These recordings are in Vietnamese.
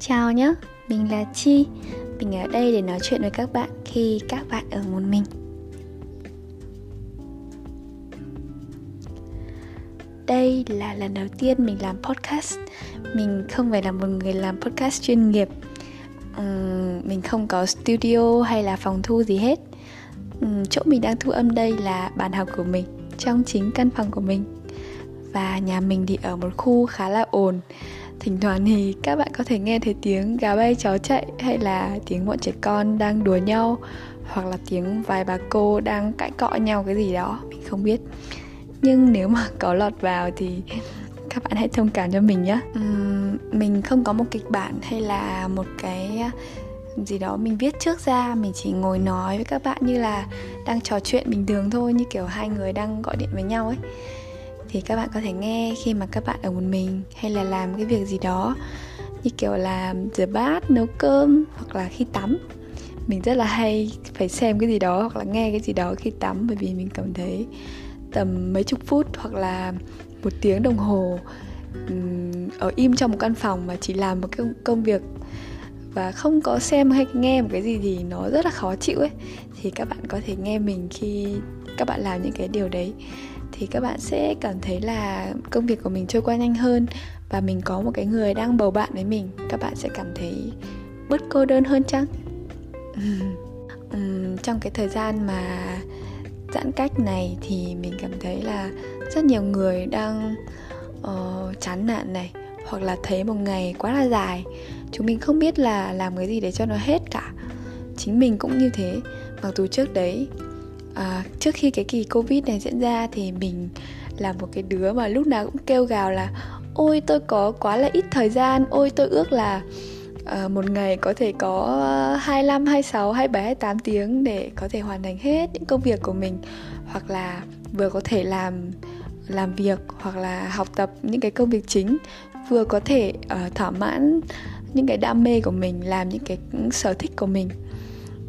Chào nhé, mình là Chi. Mình ở đây để nói chuyện với các bạn khi các bạn ở một mình. Đây là lần đầu tiên mình làm podcast. Mình không phải là một người làm podcast chuyên nghiệp. Uhm, Mình không có studio hay là phòng thu gì hết. Uhm, Chỗ mình đang thu âm đây là bàn học của mình Trong chính căn phòng của mình. Và nhà mình thì ở một khu khá là ồn. Thỉnh thoảng thì các bạn có thể nghe thấy tiếng gà bay chó chạy hay là tiếng bọn trẻ con đang đùa nhau hoặc là tiếng vài bà cô đang cãi cọ nhau cái gì đó mình không biết. Nhưng nếu mà có lọt vào thì các bạn hãy thông cảm cho mình nhé uhm, mình không có một kịch bản hay là một cái gì đó mình viết trước ra mình chỉ ngồi nói với các bạn như là đang trò chuyện bình thường thôi như kiểu hai người đang gọi điện với nhau ấy thì các bạn có thể nghe khi mà các bạn ở một mình hay là làm cái việc gì đó. Như kiểu là rửa bát, nấu cơm hoặc là khi tắm. Mình rất là hay phải xem cái gì đó hoặc là nghe cái gì đó khi tắm bởi vì mình cảm thấy tầm mấy chục phút hoặc là một tiếng đồng hồ ở im trong một căn phòng mà chỉ làm một cái công việc và không có xem hay nghe một cái gì thì nó rất là khó chịu ấy. Thì các bạn có thể nghe mình khi các bạn làm những cái điều đấy thì các bạn sẽ cảm thấy là công việc của mình trôi qua nhanh hơn và mình có một cái người đang bầu bạn với mình. Các bạn sẽ cảm thấy bớt cô đơn hơn chăng? Uhm, trong cái thời gian mà giãn cách này thì mình cảm thấy là rất nhiều người đang uh, chán nản này hoặc là thấy một ngày quá là dài. Chúng mình không biết là làm cái gì để cho nó hết cả. Chính mình cũng như thế. Mặc dù trước đấy à, trước khi cái kỳ covid này diễn ra thì mình là một cái đứa mà lúc nào cũng kêu gào là ôi tôi có quá là ít thời gian ôi tôi ước là À, một ngày có thể có 25, 26, 27, 28 tiếng để có thể hoàn thành hết những công việc của mình. Hoặc là vừa có thể làm làm việc hoặc là học tập những cái công việc chính vừa có thể uh, thỏa mãn những cái đam mê của mình làm những cái sở thích của mình.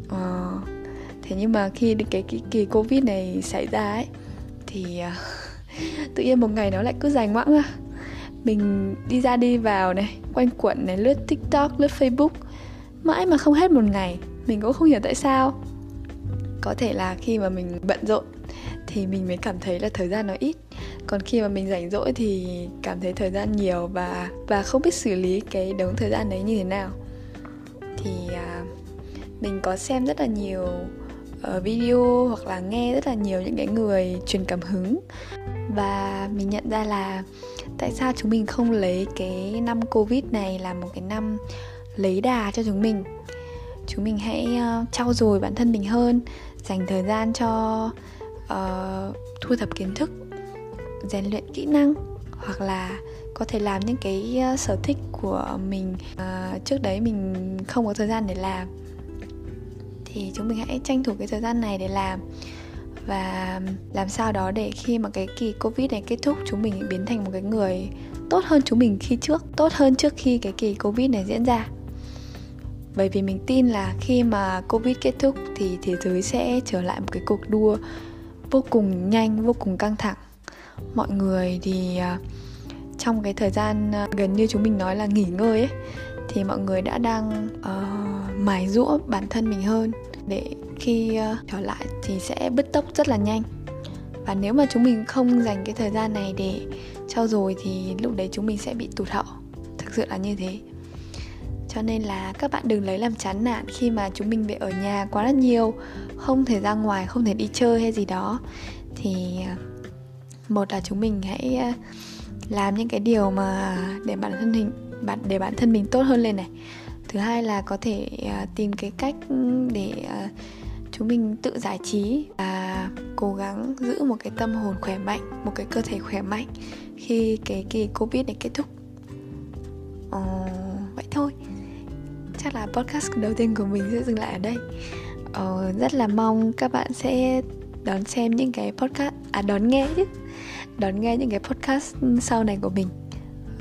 Uh, thế nhưng mà khi cái, cái kỳ covid này xảy ra ấy thì uh, tự nhiên một ngày nó lại cứ dài ngoãng ra mình đi ra đi vào này quanh quẩn này lướt tiktok lướt facebook mãi mà không hết một ngày mình cũng không hiểu tại sao. Có thể là khi mà mình bận rộn thì mình mới cảm thấy là thời gian nó ít. Còn khi mà mình rảnh rỗi thì cảm thấy thời gian nhiều và và không biết xử lý cái đống thời gian đấy như thế nào. Thì à, mình có xem rất là nhiều uh, video hoặc là nghe rất là nhiều những cái người truyền cảm hứng. Và mình nhận ra là tại sao chúng mình không lấy cái năm covid này là một cái năm lấy đà cho chúng mình. Chúng mình hãy uh, trau dồi bản thân mình hơn dành thời gian cho uh, thu thập kiến thức rèn luyện kỹ năng hoặc là có thể làm những cái uh, sở thích của mình uh, trước đấy mình không có thời gian để làm thì chúng mình hãy tranh thủ cái thời gian này để làm. Và làm sao đó để khi mà cái kỳ covid này kết thúc, chúng mình biến thành một cái người tốt hơn chúng mình khi trước, tốt hơn trước khi cái kỳ covid này diễn ra. Bởi vì mình tin là khi mà covid kết thúc thì thế giới sẽ trở lại một cái cuộc đua vô cùng nhanh, vô cùng căng thẳng. Mọi người thì à, trong cái thời gian à, gần như chúng mình nói là nghỉ ngơi ấy thì mọi người đã đang uh, mài rũa bản thân mình hơn. Để khi uh, trở lại thì sẽ bứt tốc rất là nhanh. Và nếu mà chúng mình không dành cái thời gian này để trau dồi thì lúc đấy chúng mình sẽ bị tụt hậu. Thực sự là như thế. Cho nên là các bạn đừng lấy làm chán nản khi mà chúng mình bị ở nhà quá là nhiều không thể ra ngoài không thể đi chơi hay gì đó. Thì ờ, một là chúng mình hãy làm những cái điều mà để bản thân mình bạn để bản thân mình tốt hơn lên này. Thứ hai là có thể à, tìm cái cách để à, chúng mình tự giải trí và cố gắng giữ một cái tâm hồn khỏe mạnh một cái cơ thể khỏe mạnh khi cái kỳ covid này kết thúc. Ờ, vậy thôi. Chắc là podcast đầu tiên của mình sẽ dừng lại ở đây. Ờ, rất là mong các bạn sẽ đón xem những cái podcast à đón nghe chứ đón nghe những cái podcast sau này của mình.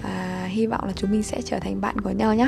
Và hy vọng là chúng mình sẽ trở thành bạn của nhau nhé